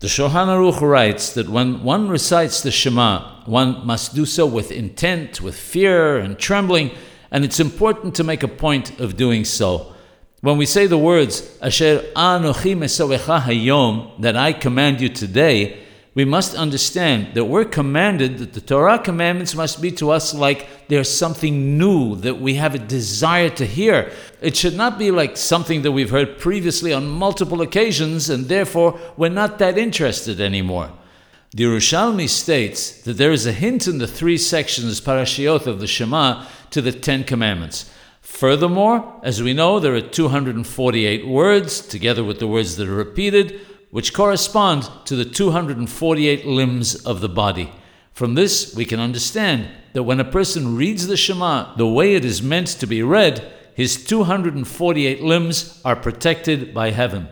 The Shulchan Aruch writes that when one recites the Shema, one must do so with intent, with fear and trembling, and it's important to make a point of doing so. When we say the words, Asher anochi mesovecha hayom, that I command you today, we must understand that we're commanded that the Torah commandments must be to us like there's something new that we have a desire to hear. It should not be like something that we've heard previously on multiple occasions and therefore we're not that interested anymore. The Yerushalmi states that there is a hint in the three sections, parashiot of the Shema, to the Ten Commandments. Furthermore, as we know, there are 248 words, together with the words that are repeated, which correspond to the 248 limbs of the body. From this, we can understand that when a person reads the Shema the way it is meant to be read, his 248 limbs are protected by heaven.